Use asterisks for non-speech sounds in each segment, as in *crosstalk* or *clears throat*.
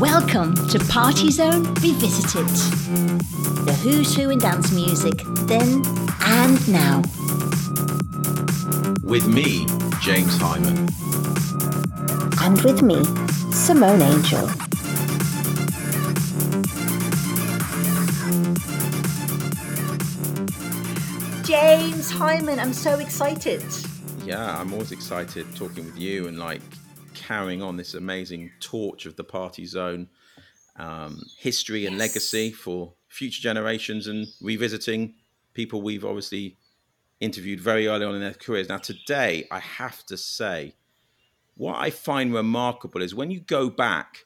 Welcome to Party Zone Revisited. The who's who in dance music, then and now. With me, James Hyman. And with me, Simone Angel. James Hyman, I'm so excited. Yeah, I'm always excited talking with you and like carrying on this amazing torch of the party zone um, history and yes. legacy for future generations and revisiting people we've obviously interviewed very early on in their careers. Now, today, I have to say, what I find remarkable is when you go back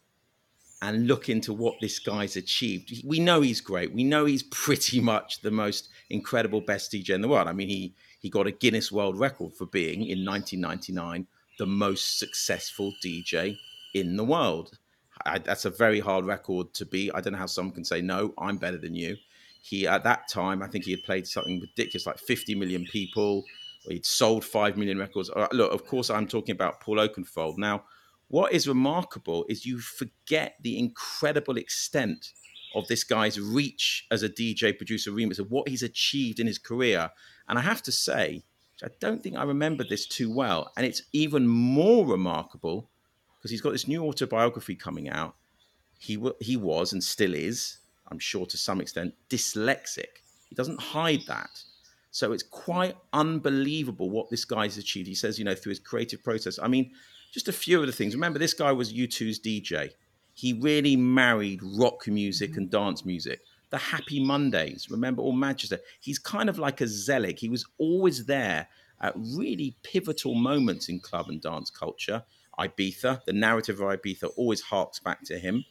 and look into what this guy's achieved, we know he's great. We know he's *laughs* pretty much the most incredible best DJ in the world. I mean, he he got a Guinness World Record for being in 1999 the most successful DJ in the world. I, that's a very hard record to be. I don't know how someone can say no. I'm better than you. He at that time, I think he had played something ridiculous, like 50 million people. He'd sold five million records. Uh, look, of course, I'm talking about Paul Oakenfold. Now, what is remarkable is you forget the incredible extent of this guy's reach as a DJ, producer, remix, of what he's achieved in his career. And I have to say, I don't think I remember this too well. And it's even more remarkable because he's got this new autobiography coming out. He, w- he was and still is, I'm sure to some extent, dyslexic. He doesn't hide that. So it's quite unbelievable what this guy's achieved. He says, you know, through his creative process. I mean, just a few of the things. Remember, this guy was U2's DJ. He really married rock music and dance music the Happy Mondays, remember, all Manchester. He's kind of like a Zelig. He was always there at really pivotal moments in club and dance culture. Ibiza, the narrative of Ibiza always harks back to him.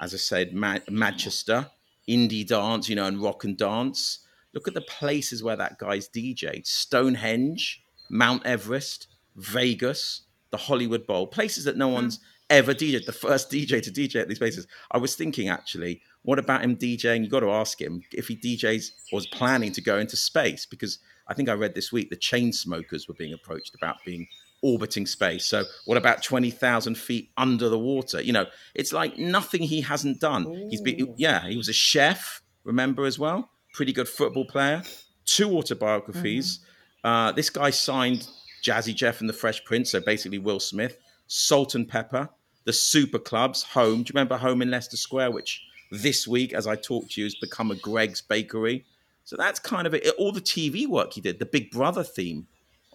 As I said, Ma- Manchester, indie dance, you know, and rock and dance. Look at the places where that guy's DJed Stonehenge, Mount Everest, Vegas, the Hollywood Bowl, places that no hmm. one's ever DJed, the first DJ to DJ at these places. I was thinking actually, what about him DJing? You got to ask him if he DJs was planning to go into space because I think I read this week the Chainsmokers were being approached about being orbiting space. So what about 20,000 feet under the water? You know, it's like nothing he hasn't done. Ooh. He's been, yeah, he was a chef, remember as well? Pretty good football player, two autobiographies. Mm-hmm. Uh, this guy signed Jazzy Jeff and the Fresh Prince, so basically Will Smith, Salt-N-Pepa, the Super Clubs, Home. Do you remember Home in Leicester Square, which this week, as I talk to you, has become a Greggs Bakery. So that's kind of it. All the TV work he did, the Big Brother theme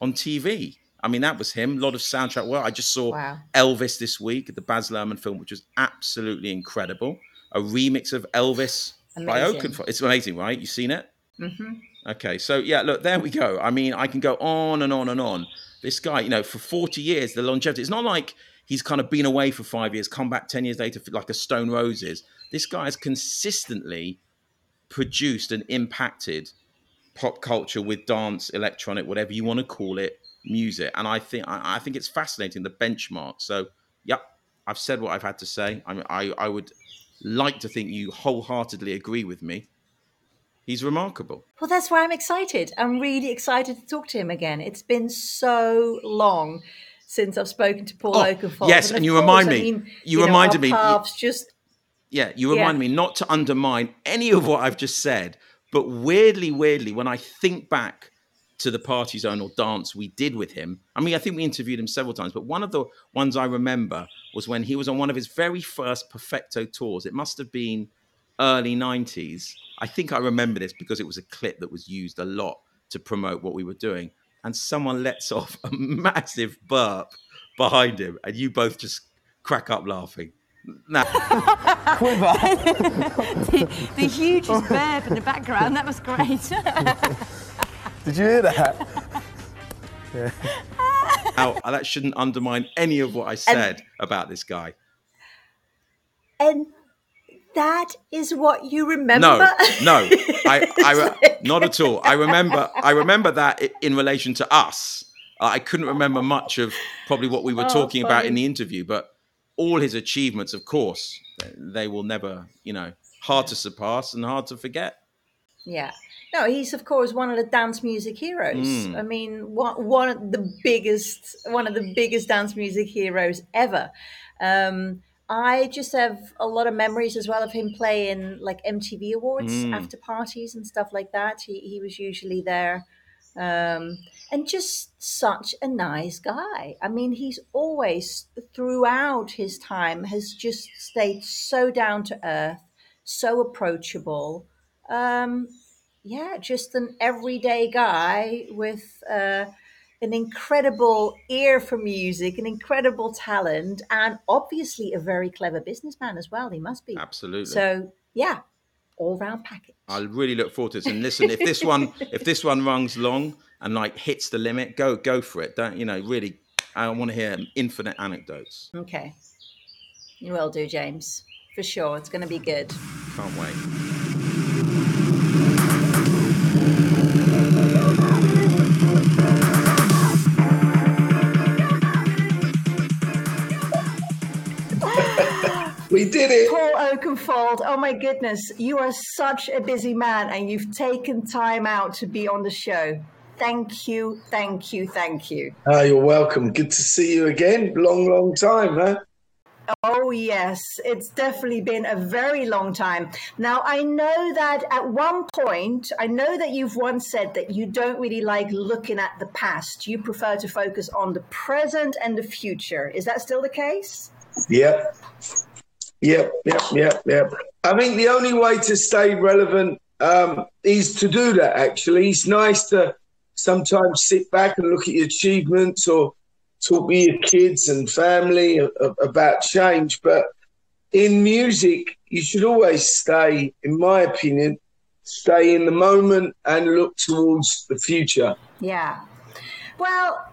on TV. I mean, that was him. A lot of soundtrack work. I just saw wow. Elvis this week, the Baz Luhrmann film, which was absolutely incredible. A remix of Elvis amazing. by Oakenfold. It's amazing, right? You seen it? Mm-hmm. Okay, so yeah, look, there we go. I mean, I can go on and on and on. This guy, you know, for 40 years, the longevity. It's not like he's kind of been away for five years, come back 10 years later, like a Stone Roses. This guy has consistently produced and impacted pop culture with dance, electronic, whatever you want to call it, music. And I think I, think it's fascinating the benchmark. So, yep, I've said what I've had to say. I mean, I, I would like to think you wholeheartedly agree with me. He's remarkable. Well, that's why I'm excited. I'm really excited to talk to him again. It's been so long since I've spoken to Paul oh, Oakenfold. Yes, and, and you course, remind me. I mean, you, you know, reminded me. just yeah, you remind yeah. me not to undermine any of what I've just said, but weirdly, weirdly, when I think back to the party zone or dance we did with him, I mean, I think we interviewed him several times, but one of the ones I remember was when he was on one of his very first Perfecto tours. It must have been early 90s. I think I remember this because it was a clip that was used a lot to promote what we were doing. And someone lets *laughs* off a massive burp behind him, and you both just crack up laughing. No. *laughs* Quiver. *laughs* the, the hugest burp in the background. That was great. Did you hear that? yeah. Now, that shouldn't undermine any of what I said and, about this guy. And that is what you remember? No, no, *laughs* I, I like... not at all. I remember, I remember that in relation to us. I couldn't remember much of probably what we were oh, talking funny. about in the interview, but all his achievements, of course, they will never, you know, hard to surpass and hard to forget. Yeah. No, he's of course one of the dance music heroes. Mm. I mean, one, one of the biggest, one of the biggest dance music heroes ever. Um, I just have a lot of memories as well of him playing like MTV Awards Mm. after parties and stuff like that. He he was usually there, um, and just such a nice guy. I mean, he's always throughout his time has just stayed so down to earth, so approachable. Um, yeah, just an everyday guy with uh, an incredible ear for music, an incredible talent, and obviously a very clever businessman as well. He must be. Absolutely. So yeah, all round package. I really look forward to this. And listen, if this one, if this one runs long and like hits the limit, go go for it. Don't you know? Really, I want to hear infinite anecdotes. Okay, you will do, James, for sure. It's going to be good. Can't wait. We did it. Paul Oakenfold, oh my goodness, you are such a busy man and you've taken time out to be on the show. Thank you, thank you, thank you. Ah, you're welcome. Good to see you again. Long, long time, huh? Oh, yes, it's definitely been a very long time. Now, I know that at one point, I know that you've once said that you don't really like looking at the past. You prefer to focus on the present and the future. Is that still the case? Yep. Yep, yep, yep, yep. I think the only way to stay relevant um, is to do that, actually. It's nice to sometimes sit back and look at your achievements or talk with your kids and family about change. But in music, you should always stay, in my opinion, stay in the moment and look towards the future. Yeah. Well,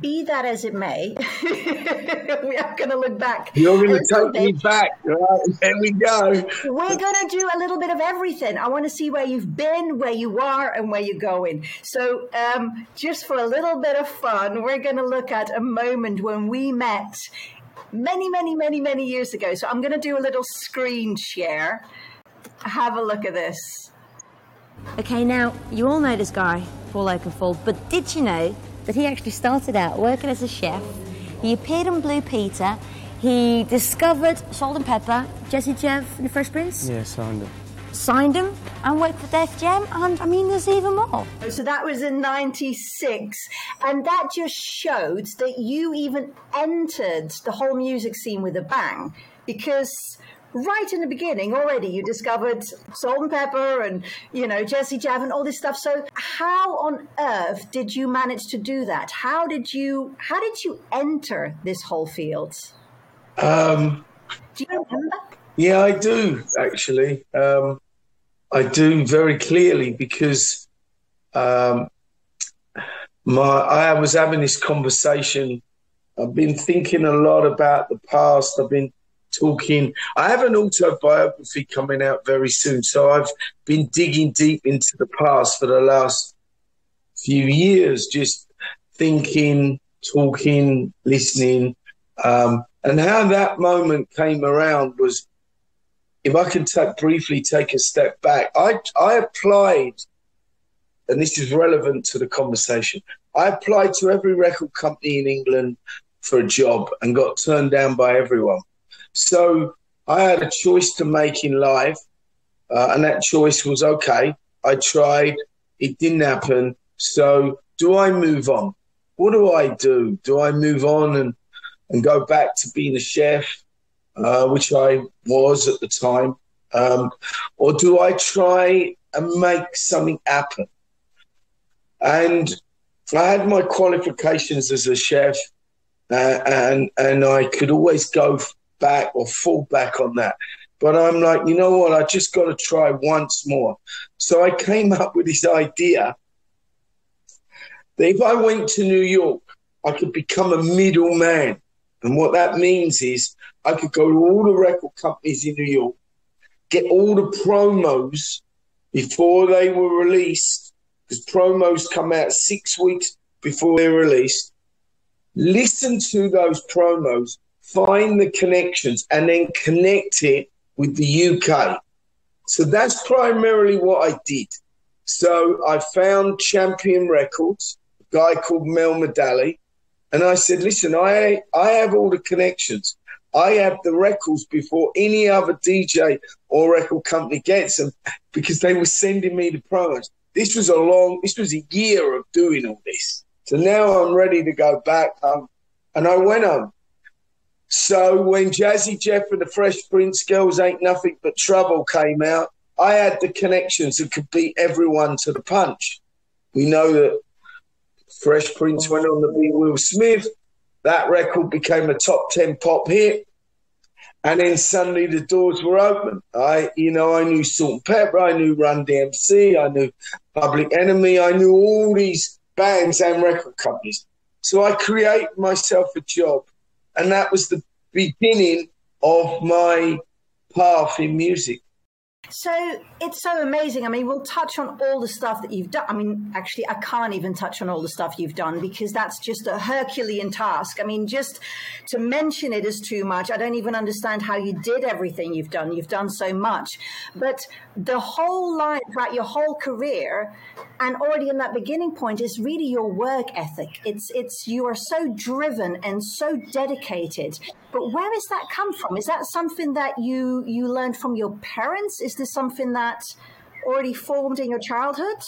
be that as it may, *laughs* we are going to look back. You're going to take me back. Right? There we go. We're going to do a little bit of everything. I want to see where you've been, where you are, and where you're going. So, um, just for a little bit of fun, we're going to look at a moment when we met many, many, many, many years ago. So, I'm going to do a little screen share. Have a look at this. Okay, now you all know this guy, Paul Oakenfold, but did you know that he actually started out working as a chef? He appeared on Blue Peter. He discovered Salt and Pepper, Jazzy Jeff, and the Fresh Prince, Yeah, signed it. signed him, and worked for Def Jam. And I mean, there's even more. Oh, so that was in 96. And that just showed that you even entered the whole music scene with a bang. Because right in the beginning already you discovered Salt-N-Pepa and, you know, Jazzy Jeff and all this stuff. So how on earth did you manage to do that? How did you how did you enter this whole field? Um, Do you remember? Yeah, I do actually. Um, I do very clearly because um, my I was having this conversation. I've been thinking a lot about the past. I've been talking. I have an autobiography coming out very soon, so I've been digging deep into the past for the last few years, just thinking, talking, listening. Um, and how that moment came around was if I can take, briefly take a step back, I, I applied, and this is relevant to the conversation. I applied to every record company in England for a job and got turned down by everyone. So I had a choice to make in life, uh, and that choice was okay. I tried, it didn't happen. So do I move on? What do I do? Do I move on and, and go back to being a chef? uh, which I was at the time, um, or do I try and make something happen? And I had my qualifications as a chef, uh, and and I could always go back or fall back on that. But I'm like, you know what? I just got to try once more. So I came up with this idea that if I went to New York, I could become a middleman. And what that means is I could go to all the record companies in New York, get all the promos before they were released, because promos come out six weeks before they're released. Listen to those promos, find the connections, and then connect it with the UK. So that's primarily what I did. So I found Champion Records, a guy called Mel Medalie, and I said, listen, I I have all the connections. I have the records before any other DJ or record company gets them because they were sending me the promos. This was a long, this was a year of doing all this. So now I'm ready to go back home. And I went home. So when Jazzy Jeff and the Fresh Prince Girls Ain't Nothing But Trouble came out, I had the connections that could beat everyone to the punch. We know that Fresh Prince went on to beat Will Smith. That record became a top 10 pop hit. And then suddenly the doors were open. I, you know, I knew Salt-N-Pepa, I knew Run DMC, I knew Public Enemy, I knew all these bands and record companies. So I created myself a job. And that was the beginning of my path in music. So it's so amazing. I mean, we'll touch on all the stuff that you've done. I mean, actually, I can't even touch on all the stuff you've done because that's just a Herculean task. I mean, just to mention it is too much. I don't even understand how you did everything you've done. You've done so much. But the whole line throughout your whole career, and already in that beginning point, is really your work ethic. It's it's you are so driven and so dedicated. But where does that come from? Is that something that you you learned from your parents? Is this something that already formed in your childhood?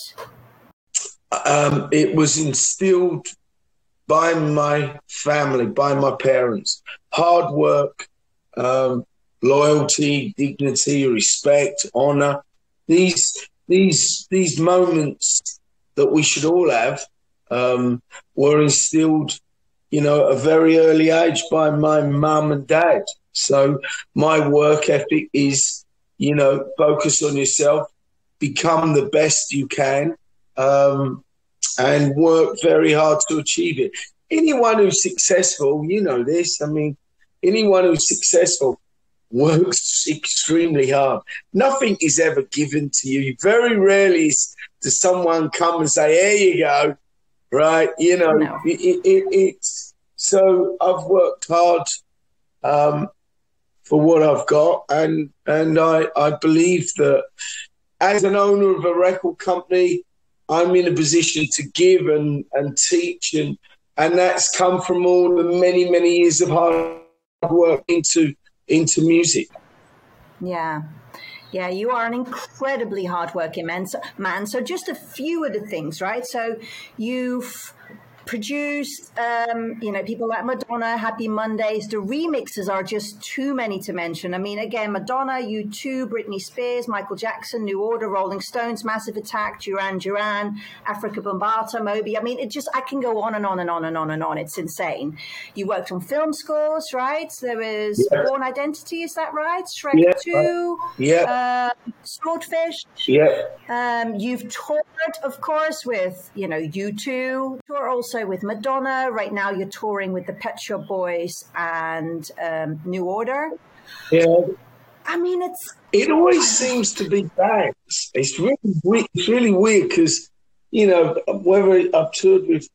Um, it was instilled by my family, by my parents. Hard work, um, loyalty, dignity, respect, honor. These these these moments that we should all have um, were instilled, you know, at a very early age by my mum and dad. So my work ethic is, you know, focus on yourself, become the best you can, um, and work very hard to achieve it. Anyone who's successful, you know this. I mean, anyone who's successful works extremely hard. Nothing is ever given to you. Very rarely does someone come and say, "Here you go," right? You know, No. it, it, it, it's so I've worked hard um, for what I've got, and and I I believe that as an owner of a record company, I'm in a position to give and and teach, and and that's come from all the many many years of hard work into into music. Yeah. Yeah, you are an incredibly hardworking man. So, man. so just a few of the things, right? So you've produced, um, you know, people like Madonna, Happy Mondays. The remixes are just too many to mention. I mean, again, Madonna, U2, Britney Spears, Michael Jackson, New Order, Rolling Stones, Massive Attack, Duran Duran, Afrika Bambaataa, Moby. I mean, it just, I can go on and on and on and on and on. It's insane. You worked on film scores, right? There was Yeah. Bourne Identity, is that right? Shrek Yeah. 2, Yeah, uh, Swordfish. yeah. Um, you've toured, of course, with you know U2. Tour also with Madonna. Right now, you're touring with the Pet Shop Boys and um, New Order. Yeah, I mean, it's it always seems to be bands. It's really weird. It's really weird because you know whether I've toured with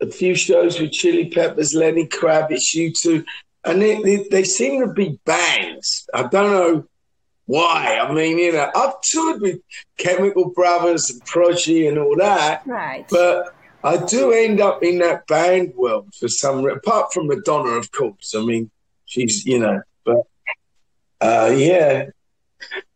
a few shows with Chili Peppers, Lenny Kravitz, U2, and they, they, they seem to be bands. I don't know why. I mean, you know, I've toured with Chemical Brothers and Prodigy and all that, right. but I do end up in that band world for some. Apart from Madonna, of course. I mean, she's you know, but uh, yeah.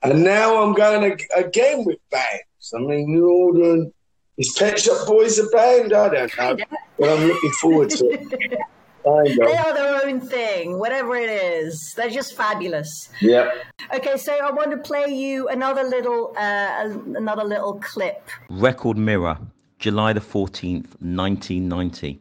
And now I'm going ag- again with bands. I mean, New Order and is Pet Shop Boys a band? I don't know, *laughs* but I'm looking forward to it. They are their own thing, whatever it is. They're just fabulous. Yeah. Okay, so I want to play you another little, uh, another little clip. Record Mirror, July the 14th, 1990.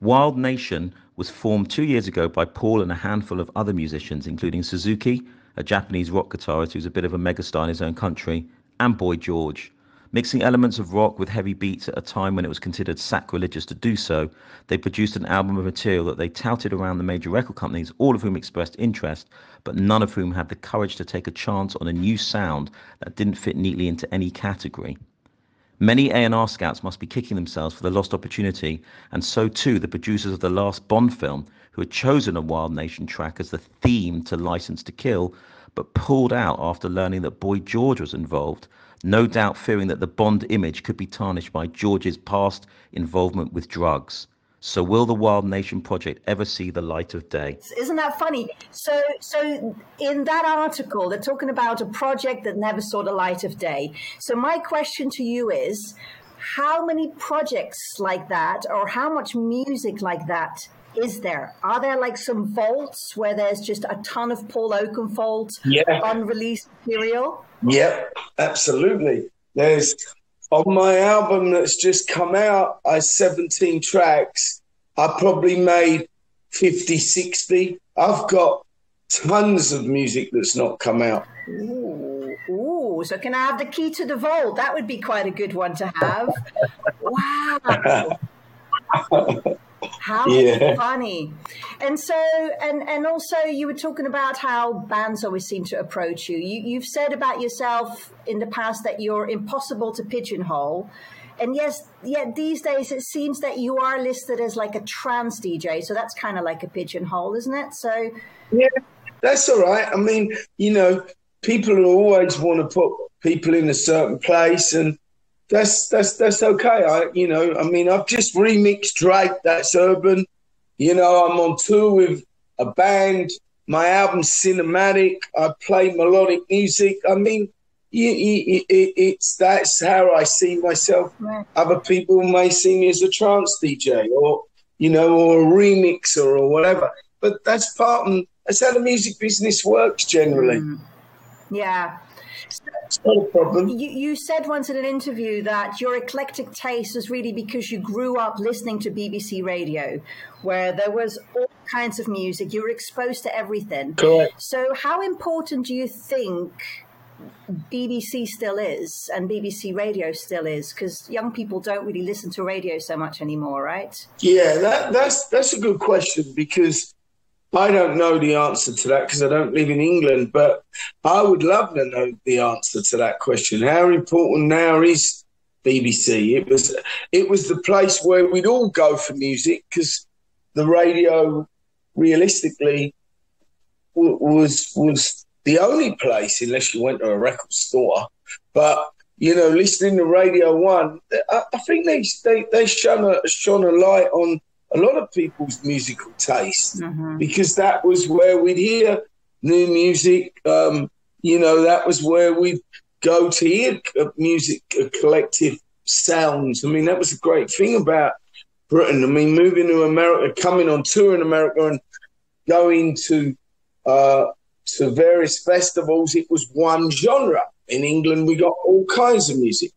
Wild Nation was formed two years ago by Paul and a handful of other musicians, including Suzuki, a Japanese rock guitarist who's a bit of a megastar in his own country, and Boy George. Mixing elements of rock with heavy beats at a time when it was considered sacrilegious to do so, they produced an album of material that they touted around the major record companies, all of whom expressed interest, but none of whom had the courage to take a chance on a new sound that didn't fit neatly into any category. Many A&R scouts must be kicking themselves for the lost opportunity, and so too the producers of the last Bond film, who had chosen a Wild Nation track as the theme to License to Kill, but pulled out after learning that Boy George was involved, no doubt fearing that the Bond image could be tarnished by George's past involvement with drugs. So will the Wild Nation project ever see the light of day? Isn't that funny? So, so in that article, they're talking about a project that never saw the light of day. So my question to you is, how many projects like that, or how much music like that is there? Are there like some vaults where there's just a ton of Paul Oakenfold Yeah. unreleased material? Yep, absolutely. There's on my album that's just come out, I 17 tracks. I probably made 50, 60. I've got tons of music that's not come out. Ooh, ooh. So can I have the key to the vault? That would be quite a good one to have. *laughs* Wow. How Yeah. funny. And so and and also you were talking about how bands always seem to approach you. you. You've said about yourself in the past that you're impossible to pigeonhole. And yes, yet these days it seems that you are listed as like a trance DJ. So that's kind of like a pigeonhole, isn't it? So Yeah, that's all right. I mean, you know, people always want to put people in a certain place, and that's that's that's okay. I, you know, I mean, I've just remixed Drake. That's urban. You know, I'm on tour with a band. My album's cinematic. I play melodic music. I mean, you, you, it, it's that's how I see myself. Right. Other people may see me as a trance DJ, or you know, or a remixer, or whatever. But that's part and that's how the music business works generally. Mm. yeah. It's not a problem. You, you said once in an interview that your eclectic taste is really because you grew up listening to BBC Radio, where there was all kinds of music. You were exposed to everything. Correct. So, how important do you think BBC still is and BBC Radio still is? Because young people don't really listen to radio so much anymore, right? Yeah, that, that's that's a good question because I don't know the answer to that because I don't live in England. But I would love to know the answer to that question. How important now is BBC? It was it was the place where we'd all go for music because the radio, realistically, w- was was the only place unless you went to a record store. But you know, listening to Radio One, I, I think they they they shone a shone a light on a lot of people's musical taste because that was where we'd hear new music. Um, you know, that was where we'd go to hear music, uh, collective sounds. I mean, that was a great thing about Britain. I mean, moving to America, coming on tour in America, and going to uh, to various festivals, it was one genre. In England, we got all kinds of music.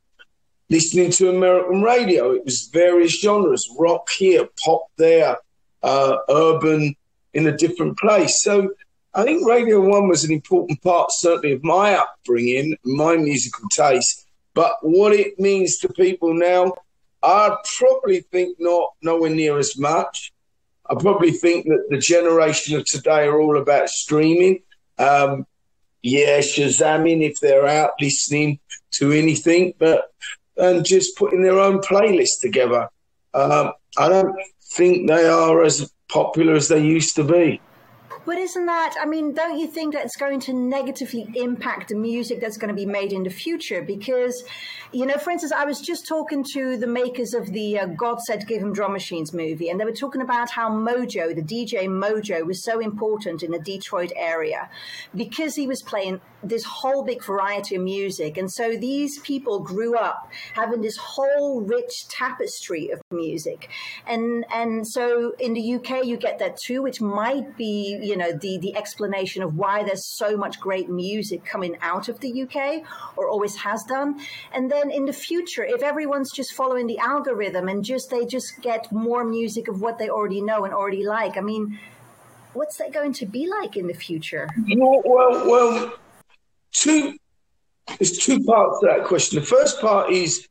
Listening to American radio, it was various genres rock here, pop there, uh, urban in a different place. So I think Radio One was an important part, certainly, of my upbringing, my musical taste. But what it means to people now, I probably think not nowhere near as much. I probably think that the generation of today are all about streaming. Um, yeah, Shazamming if they're out listening to anything, but and just putting their own playlist together. Um, I don't think they are as popular as they used to be. But isn't that, I mean, don't you think that it's going to negatively impact the music that's going to be made in the future? Because, you know, for instance, I was just talking to the makers of the uh, God Said Give Him Drum Machines movie, and they were talking about how Mojo, the DJ Mojo, was so important in the Detroit area because he was playing this whole big variety of music. And so these people grew up having this whole rich tapestry of music. And and so in the UK you get that too, which might be, you know, the, the explanation of why there's so much great music coming out of the UK or always has done. And then in the future, if everyone's just following the algorithm and just they just get more music of what they already know and already like, I mean, what's that going to be like in the future? Well, well, well, two. There's two parts to that question. The first part is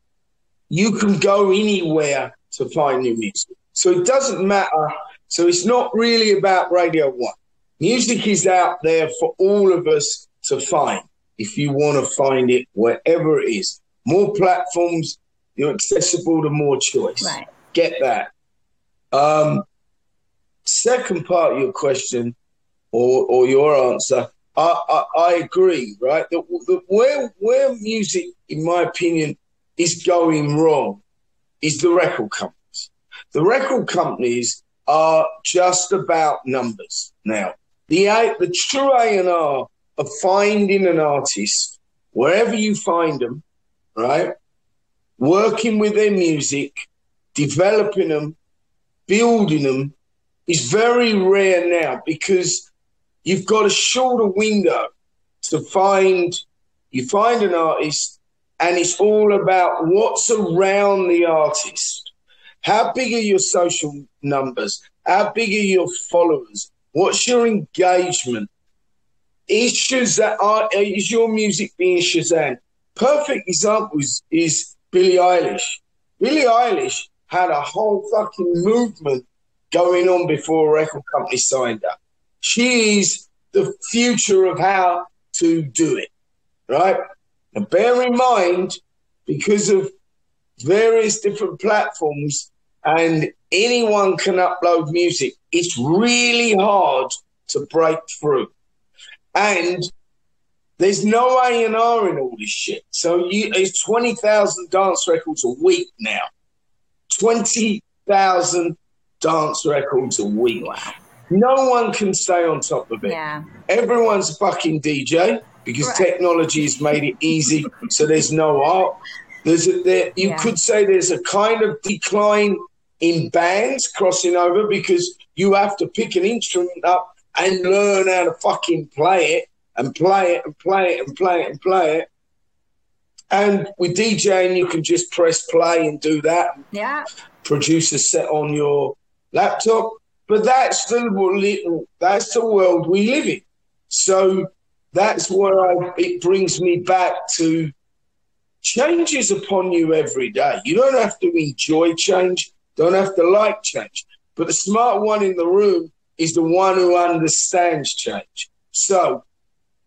you can go anywhere to find new music, so it doesn't matter. So it's not really about Radio One. Music is out there for all of us to find. If you want to find it wherever it is, more platforms, you're accessible to more choice. Right. Get that. Um, second part of your question or, or your answer, I, I, I agree, right? That, that where, where music, in my opinion, is going wrong is the record companies. the record companies are just about numbers now. The the true A and R of finding an artist wherever you find them, right? Working with their music, developing them, building them is very rare now because you've got a shorter window to find you find an artist and it's all about what's around the artist. How big are your social numbers? How big are your followers what's your engagement? Issues that are is your music being shazam? Perfect example is, is billie eilish. Billie eilish had a whole fucking movement going on before a record company signed her. She is the future of how to do it, right? And bear in mind, because of various different platforms and anyone can upload music, it's really hard to break through. And there's no A and R in all this shit. So you, it's twenty thousand dance records a week now. Twenty thousand dance records a week. Wow. No one can stay on top of it. Yeah. Everyone's fucking DJ because Right. technology has made it easy. so there's no art. There's a, there, you Yeah. could say there's a kind of decline in bands crossing over because you have to pick an instrument up and learn how to fucking play it and play it and play it and play it and play it. And with DJing, you can just press play and do that Yeah. produce a set on your laptop. But that's the little, that's the world we live in. So that's where I, it brings me back to changes upon you every day. You don't have to enjoy change, don't have to like change. But the smart one in the room is the one who understands change. So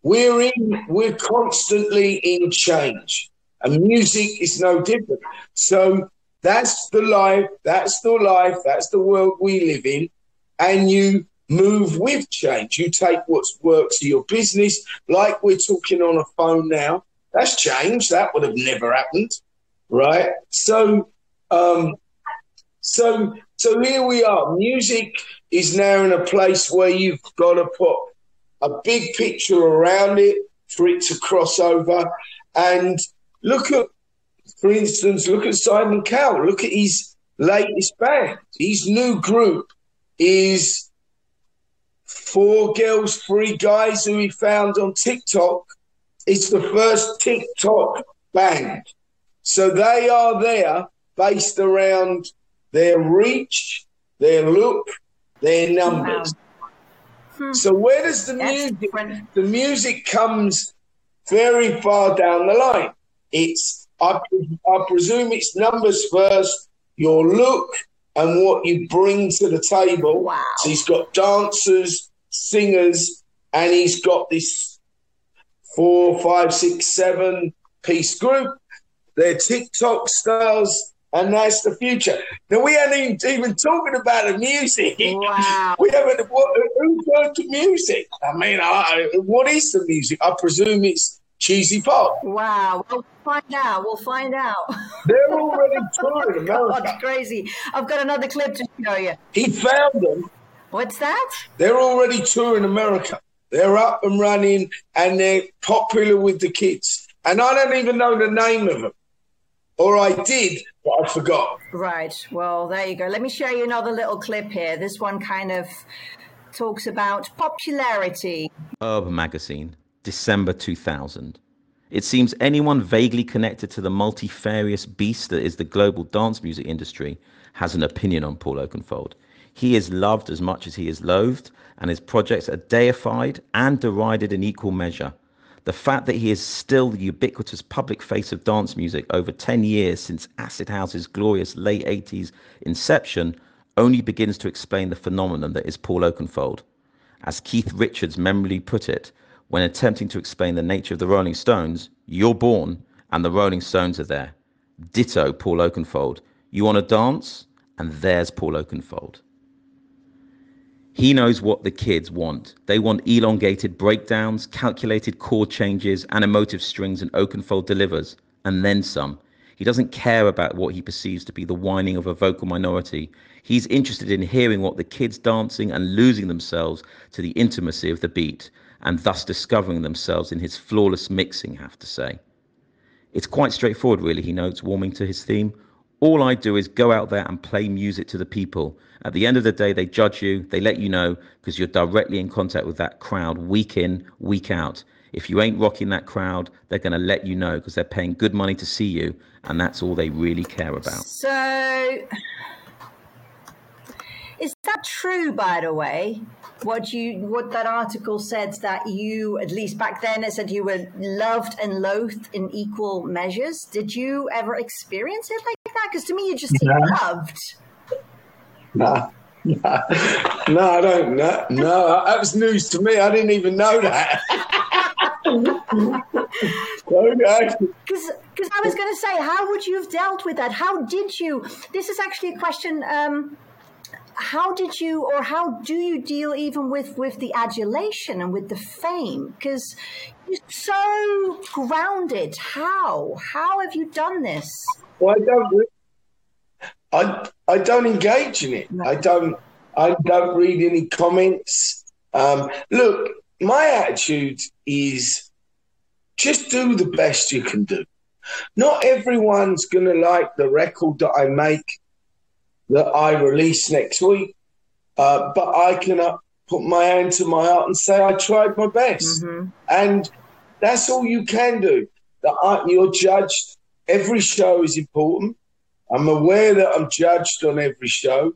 we're in, we're constantly in change, and music is no different. So that's the life, that's the life, that's the world we live in, and you move with change. You take what works for your business, like we're talking on a phone now. That's change. That would have never happened, right? So, um, so, so here we are. Music is now in a place where you've got to put a big picture around it for it to cross over. And look at, for instance, look at Simon Cowell. Look at his latest band. His new group is four girls, three guys who he found on TikTok. It's the first TikTok band. So they are there based around their reach, their look, their numbers. Hmm. So where does the That's music different. the music comes very far down the line. It's I, I presume it's numbers first, your look and what you bring to the table. Wow. So he's got dancers, singers, and he's got this four, five, six, seven piece group. They're TikTok stars, and that's the future. Now we ain't even, even talking about the music. Wow. We haven't. Who's heard the music? I mean, I, I- what is the music? I presume it's cheesy pop. Wow. We'll find out. We'll find out. They're already *laughs* touring oh America. that's crazy. I've got another clip to show you. He found them. What's that? They're already touring America. They're up and running, and they're popular with the kids. And I don't even know the name of them, or I did, but I forgot. Right. Well, there you go. Let me show you another little clip here. This one kind of talks about popularity. Herb magazine, December 2000. It seems anyone vaguely connected to the multifarious beast that is the global dance music industry has an opinion on Paul Oakenfold. He is loved as much as he is loathed, and his projects are deified and derided in equal measure. The fact that he is still the ubiquitous public face of dance music over 10 years since Acid House's glorious late 80s inception only begins to explain the phenomenon that is Paul Oakenfold. As Keith Richards memorably put it, when attempting to explain the nature of the Rolling Stones, you're born and the Rolling Stones are there. Ditto Paul Oakenfold. You want to dance? And there's Paul Oakenfold. He knows what the kids want. They want elongated breakdowns, calculated chord changes, and emotive strings, and Oakenfold delivers, and then some. He doesn't care about what he perceives to be the whining of a vocal minority. He's interested in hearing what the kids dancing and losing themselves to the intimacy of the beat and thus discovering themselves in his flawless mixing have to say. It's quite straightforward, really, he notes, warming to his theme. All I do is go out there and play music to the people. At the end of the day, they judge you, they let you know because you're directly in contact with that crowd week in, week out. If you ain't rocking that crowd, they're going to let you know because they're paying good money to see you, and that's all they really care about. So, is that true, by the way? What you what that article said that you at least back then it said you were loved and loathed in equal measures. Did you ever experience it like that? Because to me you just no. loved. No. no *laughs* no i don't know. No that was news to me. I didn't even know that. *laughs* Because because i was going to say how would you have dealt with that? How did you this is actually a question um, how did you or how do you deal even with with the adulation and with the fame? Because you're so grounded. How? How have you done this? Well i don't i i don't engage in it. No. i don't i don't read any comments. Um, look my attitude is just do the best you can do. Not everyone's going to like the record that i make that I release next week. Uh, but I can uh, put my hand to my heart and say I tried my best. Mm-hmm. And that's all you can do. That you're judged. Every show is important. I'm aware that I'm judged on every show.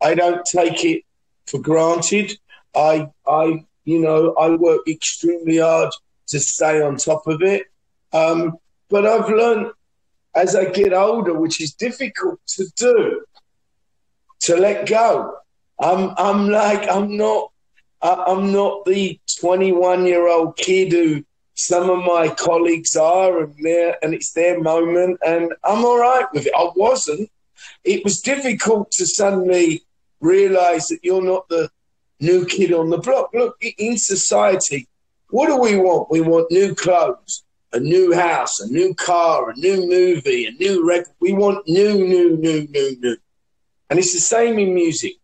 I don't take it for granted. I, I, you know, I work extremely hard to stay on top of it. Um, but I've learned as I get older, which is difficult to do, to let go. I'm I'm like I'm not I'm not the 21 year old kid who some of my colleagues are, and they and it's their moment, and I'm all right with it. I wasn't. It was difficult to suddenly realize that you're not the new kid on the block. Look, in society, what do we want? We want new clothes, a new house, a new car, a new movie, a new record. We want new, new, new, new, new. And it's the same in music.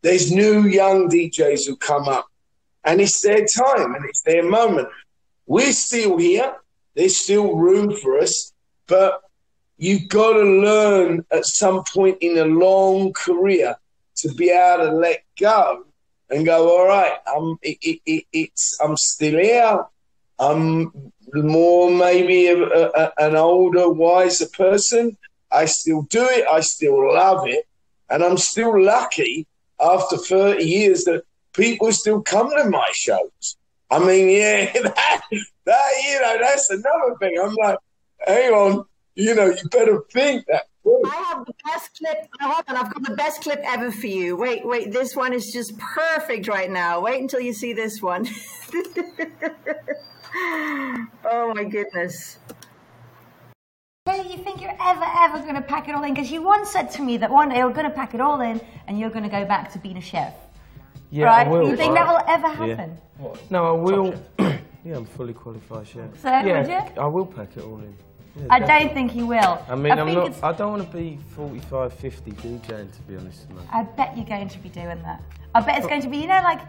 There's new young DJs who come up, and it's their time and it's their moment. We're still here. There's still room for us, but you've got to learn at some point in a long career to be able to let go and go. All right, I'm it, it, it's I'm still here. I'm more maybe a, a, an older, wiser person. I still do it. I still love it. And I'm still lucky after 30 years that people still come to my shows. I mean, yeah, *laughs* that, that you know, that's another thing. I'm like, hang on, you know, you better think that. I have the best clip. Hold on, I've got the best clip ever for you. Wait, wait, this one is just perfect right now. Wait until you see this one. *laughs* oh my goodness. Do you think you're ever, ever going to pack it all in? Because you once said to me that one day you're going to pack it all in and you're going to go back to being a chef. Yeah, right? I will. You think that will ever happen? Yeah. No, I will. *clears throat* yeah, I'm fully qualified chef. So, yeah, I will pack it all in. Yeah, I don't think he will. I mean, I am not. I don't want to be 45, 50 DJing, to be honest. Man. I bet you're going to be doing that. I bet it's going to be, you know, like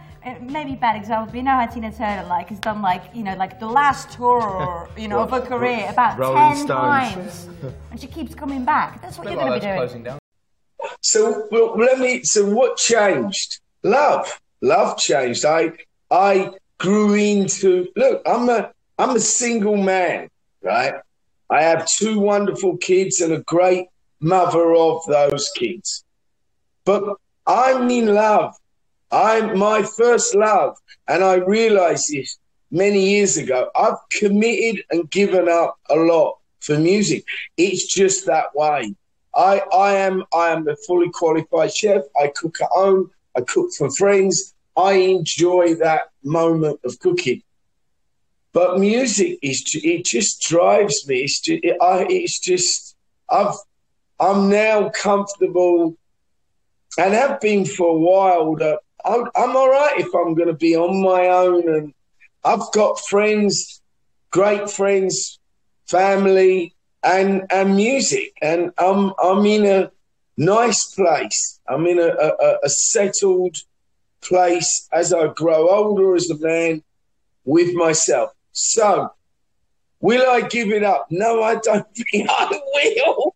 maybe bad example, but you know how Tina Turner like has done like, you know, like the last tour, *laughs* you know, of her career about Rolling ten Stones. times, *laughs* and she keeps coming back. That's what you're going to be doing. So well, let me. So what changed? Love, love changed. I I grew into. Look, I'm a I'm a single man, right? I have two wonderful kids and a great mother of those kids. But I'm in love. I'm my first love. And I realized this many years ago. I've committed and given up a lot for music. It's just that way. I, I am I am a fully qualified chef. I cook at home. I cook for friends. I enjoy that moment of cooking. But music is it just drives me. It's just, it, I, it's just I've I'm now comfortable and have been for a while that I'm, all right if I'm going to be on my own. And I've got friends, great friends, family, and and music, and I'm I'm in a nice place. I'm in a, a, a settled place as I grow older as a man with myself. So, will I give it up? No, I don't *laughs* think I will.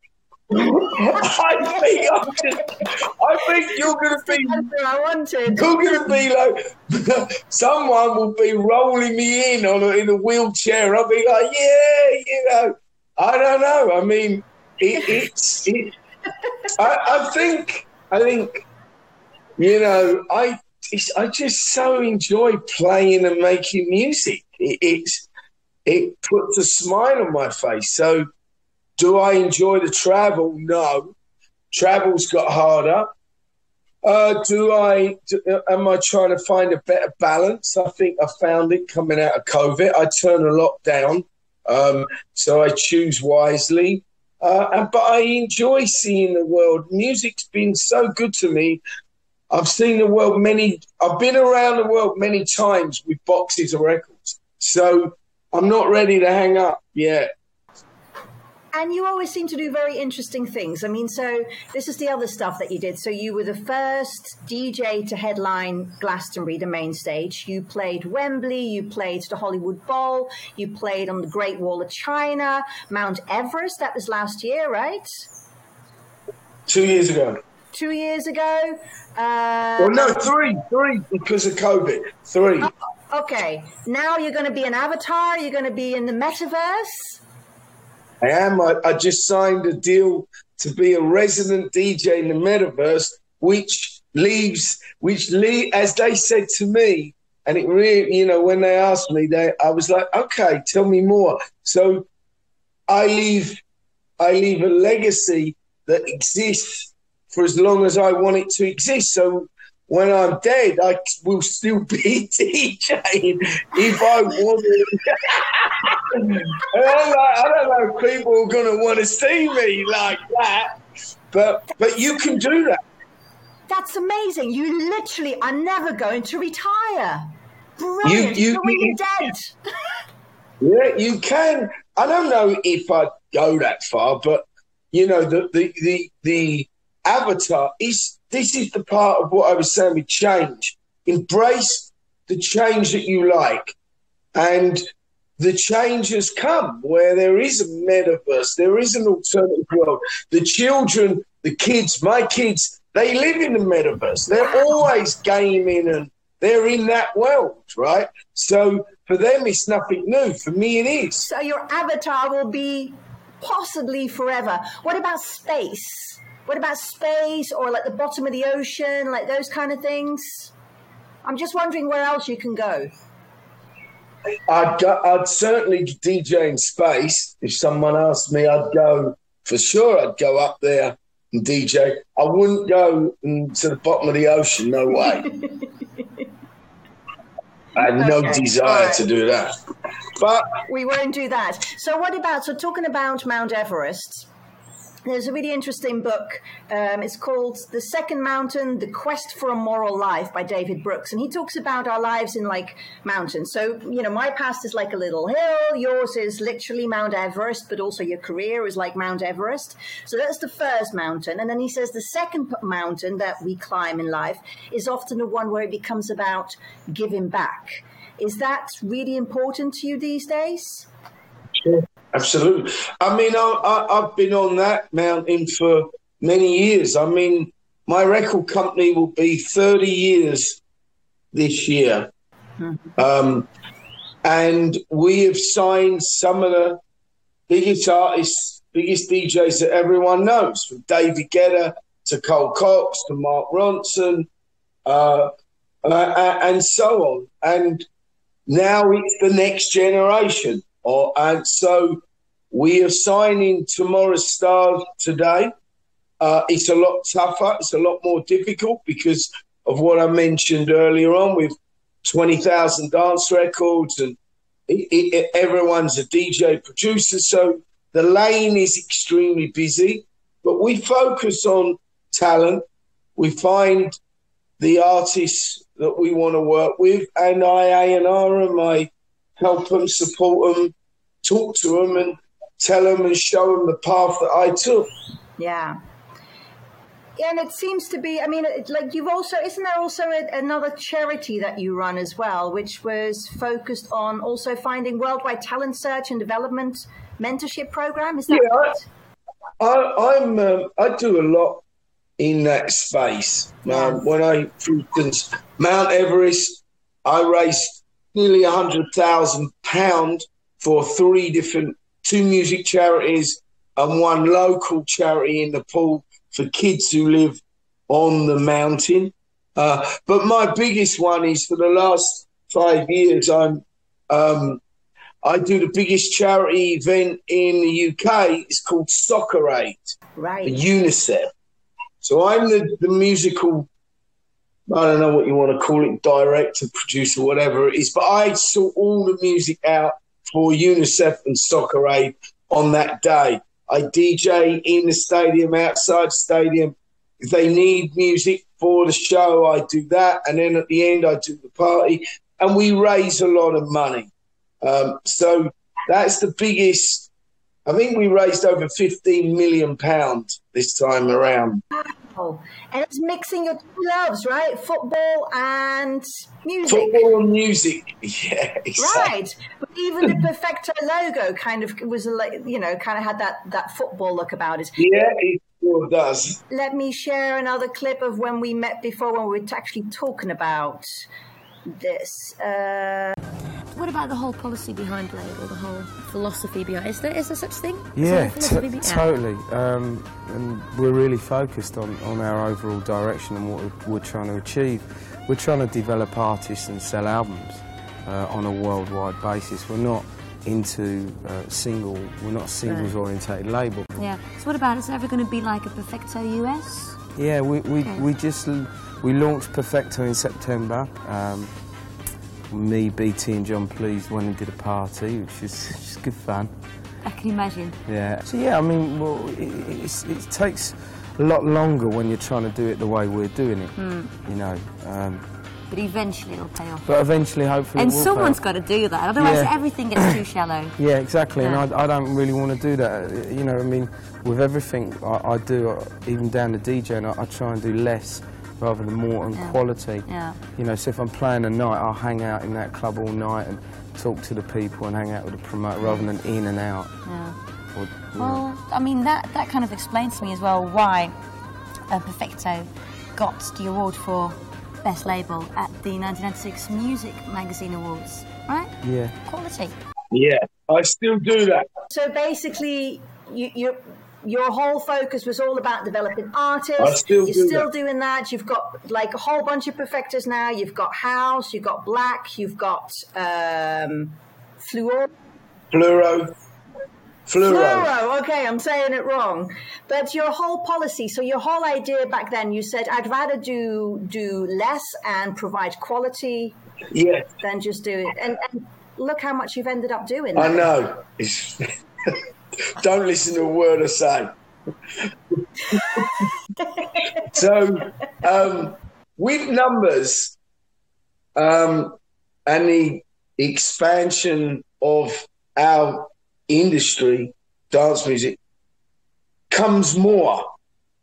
I think I'm just, I think you're going to be. I wanted. You're to be like *laughs* someone will be rolling me in on a, in a wheelchair. I'll be like, yeah, you know. I don't know. I mean, it, it's. It, I, I think. I think. You know, I. I just so enjoy playing and making music. It, it's. It puts a smile on my face. So do I enjoy the travel? No. Travel's got harder. Uh, do I? Do, am I trying to find a better balance? I think I found it coming out of COVID. I turn a lot down, um, so I choose wisely. Uh, and, but I enjoy seeing the world. Music's been so good to me. I've seen the world many. I've been around the world many times with boxes of records. So I'm not ready to hang up yet and you always seem to do very interesting things. I mean, so this is the other stuff that you did. So you were the first DJ to headline Glastonbury, the main stage. You played Wembley, you played the Hollywood Bowl, you played on the Great Wall of China, Mount Everest. That was last year, right? Two years ago. Two years ago. Uh, well, no, three, three because of COVID. Three. Oh, okay. Now you're going to be an avatar. You're going to be in the metaverse. I am. I, I just signed a deal to be a resident DJ in the metaverse, which leaves, which leave, as they said to me, and it really, you know, when they asked me, they, I was like, okay, tell me more. So I leave, I leave a legacy that exists for as long as I want it to exist. So when I'm dead, I will still be *laughs* DJing if I wanted. *laughs* I don't know if people are going to want to see me like that, but but you can do that. That's amazing. You literally are never going to retire. Brilliant. You, you, you, dead. yeah, you can. I don't know if I'd go that far, but you know the the the, the avatar is this is the part of what I was saying with change. Embrace the change that you like. And the change has come where there is a metaverse, there is an alternative world. The children, the kids, my kids, they live in the metaverse. They're always gaming and they're in that world, right? So for them, it's nothing new. For me, it is. So your avatar will be possibly forever. What about space? What about space or like the bottom of the ocean, like those kind of things? I'm just wondering where else you can go. I'd go, I'd certainly DJ in space. If someone asked me, I'd go for sure. I'd go up there and DJ. I wouldn't go to the bottom of the ocean. No way. *laughs* I had no desire right. to do that. But we won't do that. So, what about so talking about Mount Everest? There's a really interesting book. Um, it's called The Second Mountain The Quest for a Moral Life by David Brooks. And he talks about our lives in like mountains. So, you know, my past is like a little hill, yours is literally Mount Everest, but also your career is like Mount Everest. So that's the first mountain. And then he says the second mountain that we climb in life is often the one where it becomes about giving back. Is that really important to you these days? Sure. Absolutely. I mean, I, have been on that mountain for many years. I mean, my record company will be 30 years this year. Mm-hmm. Um, and we have signed some of the biggest artists, biggest DJs that everyone knows, from David Guetta to Carl Cox to Mark Ronson, uh, uh, and so on. And now it's the next generation. Or, and so we are signing tomorrow's stars today. Uh, it's a lot tougher. It's a lot more difficult because of what I mentioned earlier on with 20,000 dance records and it, it, everyone's a DJ producer. So the lane is extremely busy, but we focus on talent. We find the artists that we want to work with and I A&R them. I help them, support them, talk to them, and tell them and show them the path that I took. Yeah. And it seems to be, I mean, like you've also, isn't there also a, another charity that you run as well, which was focused on also finding worldwide talent search and development mentorship program? Is that Yeah, right? I, I'm um, I do a lot in that space. Um, when I, for instance, Mount Everest, I raised nearly a hundred thousand pound for three different two music charities and one local charity in Nepal for kids who live on the mountain. Uh, but my biggest one is for the last five years, I'm um, I do the biggest charity event in the UK. It's called Soccer Aid Right. UNICEF. So I'm the, the musical, I don't know what you want to call it, director, producer, whatever it is, but I sort all the music out for UNICEF and Soccer Aid on that day. I DJ in the stadium, outside stadium. If they need music for the show, I do that. And then at the end, I do the party. And we raise a lot of money. Um, so that's the biggest I think we raised over 15 million pounds this time around. And it's mixing your two loves, right? Football and music. Football and music. *laughs* Yeah, exactly. Right, but even the Perfecto logo kind of was like you know kind of had that that football look about it. Yeah, it sure does. Let me share another clip of when we met before when we were actually talking about this. Uh, What about the whole policy behind label, the whole philosophy behind? Is there is there such thing? Yeah, t- totally. Um, and we're really focused on, on our overall direction and what we're, we're trying to achieve. We're trying to develop artists and sell albums uh, on a worldwide basis. We're not into uh, single. We're not a singles orientated label. Yeah. So what about? Is there ever going to be like a Perfecto US? Yeah, we, we, Okay. we just we launched Perfecto in September. Um, me, BT, and John Pleased went and did a party, which is just good fun. I can imagine. Yeah. So yeah, I mean, well, it, it's, it takes a lot longer when you're trying to do it the way we're doing it. You know. Um, But eventually it'll pay off. but eventually, hopefully, And someone's got to do that. Otherwise, Yeah. everything gets too *coughs* shallow. Yeah, exactly. Yeah. And I, I don't really want to do that. You know, I mean, with everything I, I do, even down to DJing, I, I try and do less rather than more and Yeah. quality. Yeah. You know, so if I'm playing a night, I'll hang out in that club all night and talk to the people and hang out with the promoter rather than in and out. Yeah. Or, you know. Well, I mean that that kind of explains to me as well why uh, Perfecto got the award for best label at the 1996 Muzik Magazine Awards. Right? yeah. Quality. Yeah, I still do that. so basically, you, you your whole focus was all about developing artists. I still You're do still that. doing that. You've got like a whole bunch of Perfectos now. You've got house. You've got black. You've got um, fluor. Fluoro. Fluoro. Fluoro. Okay, I'm saying it wrong. But your whole policy, so your whole idea back then, you said I'd rather do do less and provide quality Yeah, than just do it. And, and look how much you've ended up doing. I know. *laughs* *laughs* Don't listen to a word I say. *laughs* so, um, with numbers um, and the expansion of our industry, dance music, comes more.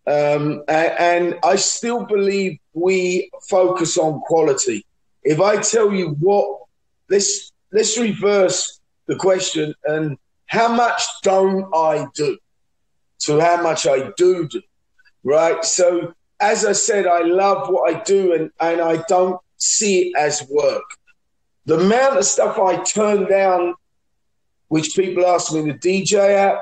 Um, a- and I still believe we focus on quality. If I tell you what, let's let's reverse the question and how much don't I do to how much I do do, right? So as I said, I love what I do and, and I don't see it as work. The amount of stuff I turn down, which people ask me to DJ at,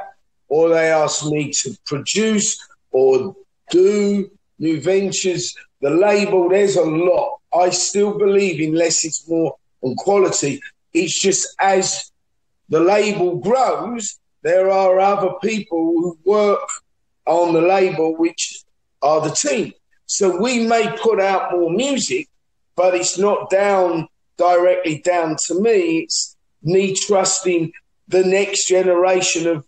or they ask me to produce or do new ventures, the label, there's a lot. I still believe in less is more on quality. It's just as the label grows, there are other people who work on the label, which are the team. So we may put out more music, but it's not down directly down to me. It's me trusting the next generation of.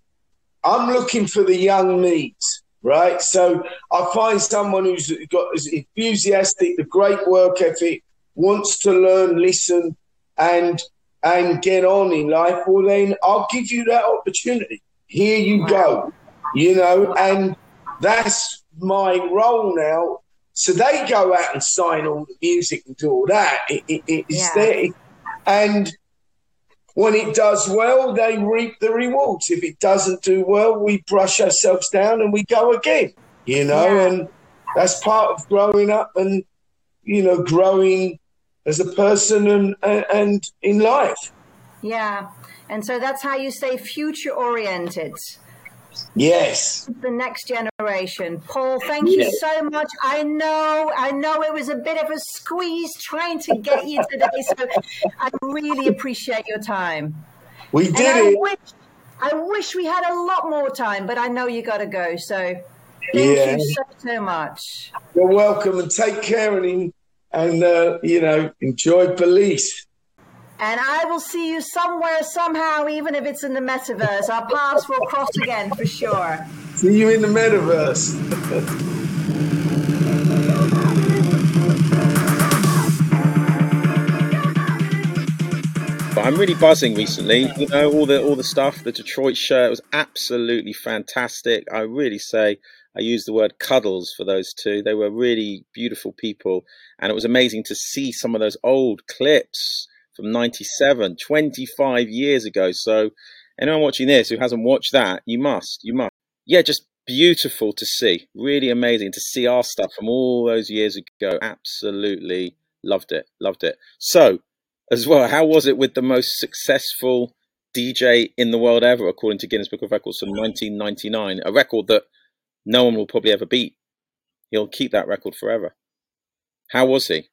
I'm looking for the young meat, right? So I find someone who's got is enthusiastic, the great work ethic, wants to learn, listen, and and get on in life. Well, then I'll give you that opportunity. here you go, you know, and that's my role now. So they go out and sign all the music and do all that. It, it, it's Yeah. there. And when it does well, they reap the rewards. If it doesn't do well, we brush ourselves down and we go again, you know, Yeah. and that's part of growing up and, you know, growing as a person and, and, and in life. Yeah. And so that's how you stay future oriented. Yes. The next generation. Paul, thank you Yeah. so much. I know, I know it was a bit of a squeeze trying to get you today. So I really appreciate your time. We And did I it. wish I wish we had a lot more time, but I know you gotta go. So thank Yeah. you so so much. You're welcome and take care and, and uh, you know, enjoy Belize. And I will see you somewhere, somehow, even if it's in the metaverse. Our paths will cross again for sure. See you in the metaverse. But I'm really buzzing recently. You know, all the all the stuff. The Detroit shirt was absolutely fantastic. I really say I use the word cuddles for those two. They were really beautiful people, and it was amazing to see some of those old clips from '97, 25 years ago. So, anyone watching this who hasn't watched that, you must, you must. Yeah, just beautiful to see. Really amazing to see our stuff from all those years ago. Absolutely loved it, loved it. So as well. How was it with the most successful DJ in the world ever, according to Guinness Book of Records from 1999? A record that no one will probably ever beat. He'll keep that record forever. How was he?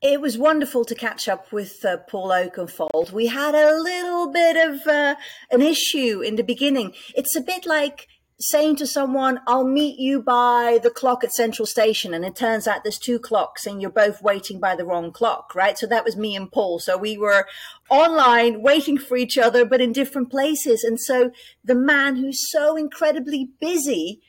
It was wonderful to catch up with uh, Paul Oakenfold. We had a little bit of uh, an issue in the beginning. It's a bit like saying to someone, I'll meet you by the clock at Central Station. And it turns out there's two clocks and you're both waiting by the wrong clock, right? So that was me and Paul. So we were online waiting for each other, but in different places. And so the man who's so incredibly busy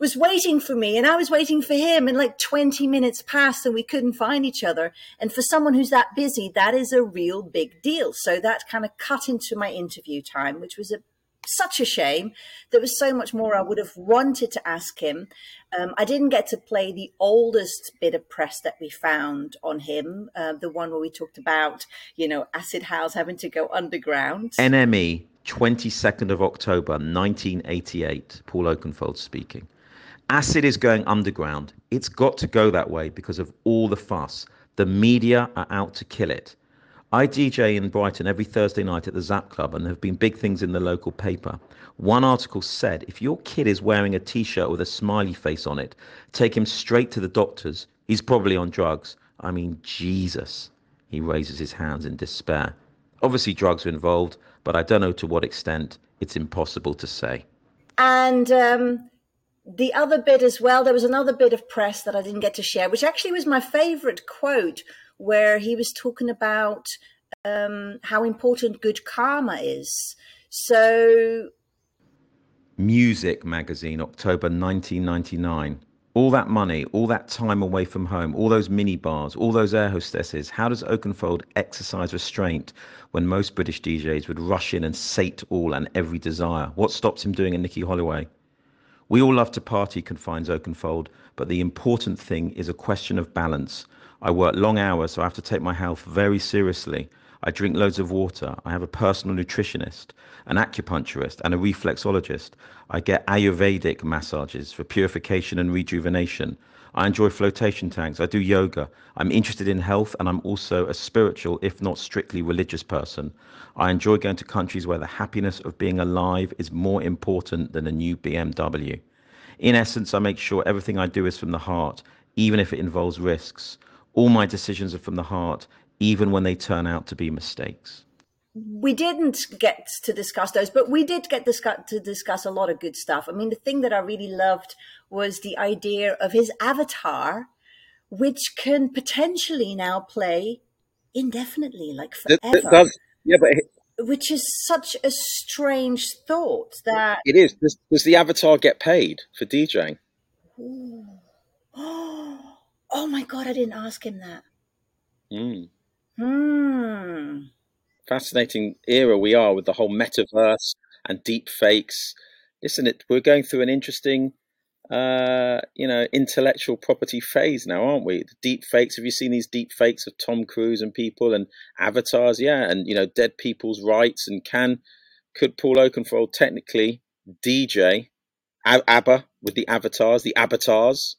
was waiting for me and I was waiting for him and like 20 minutes passed and we couldn't find each other. And for someone who's that busy, that is a real big deal. So that kind of cut into my interview time, which was a such a shame. There was so much more I would have wanted to ask him. Um, I didn't get to play the oldest bit of press that we found on him, uh, the one where we talked about, you know, Acid House having to go underground. NME, 22nd of October 1988. Paul Oakenfold speaking. Acid is going underground. It's got to go that way because of all the fuss. The media are out to kill it. I DJ in Brighton every Thursday night at the Zap Club, and there have been big things in the local paper. One article said if your kid is wearing a t shirt with a smiley face on it, take him straight to the doctors. He's probably on drugs. I mean, Jesus. He raises his hands in despair. Obviously, drugs are involved, but I don't know to what extent. It's impossible to say. And um, the other bit as well, there was another bit of press that I didn't get to share, which actually was my favorite quote, where he was talking about um, how important good karma is. So, Muzik magazine, October 1999. All that money, all that time away from home, all those mini bars, all those air hostesses. How does Oakenfold exercise restraint when most British DJs would rush in and sate all and every desire? What stops him doing a Nicky Holloway? We all love to party, confines Oakenfold, but the important thing is a question of balance. I work long hours, so I have to take my health very seriously. I drink loads of water. I have a personal nutritionist, an acupuncturist, and a reflexologist. I get Ayurvedic massages for purification and rejuvenation. I enjoy flotation tanks. I do yoga. I'm interested in health, and I'm also a spiritual, if not strictly religious person. I enjoy going to countries where the happiness of being alive is more important than a new BMW. In essence, I make sure everything I do is from the heart, even if it involves risks. All my decisions are from the heart, even when they turn out to be mistakes. We didn't get to discuss those, but we did get discuss, to discuss a lot of good stuff. I mean, the thing that I really loved was the idea of his avatar, which can potentially now play indefinitely, like forever. yeah, but it, which is such a strange thought that it is. Does, does the avatar get paid for DJing? *gasps* oh my god i didn't ask him that Mm. hmm Fascinating era we are with the whole metaverse and deep fakes. Listen, it, we're going through an interesting, uh, you know, intellectual property phase now, aren't we? The deep fakes. Have you seen these deep fakes of Tom Cruise and people and avatars? Yeah, and you know, dead people's rights. And can could Paul Oakenfold technically DJ ABBA with the avatars, the avatars?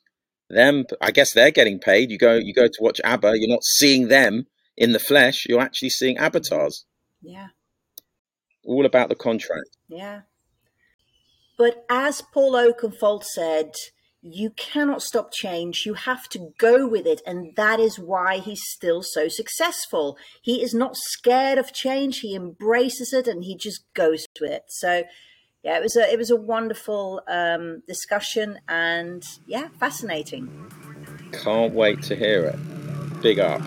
Them, I guess they're getting paid. You go, you go to watch ABBA. You're not seeing them in the flesh. You're actually seeing avatars. Yeah. All about the contract. Yeah. But as Paul Oakenfold said, you cannot stop change. You have to go with it. And that is why he's still so successful. He is not scared of change. He embraces it and he just goes with it. So yeah, it was a, it was a wonderful um, discussion and yeah, fascinating. Can't wait to hear it. Big up.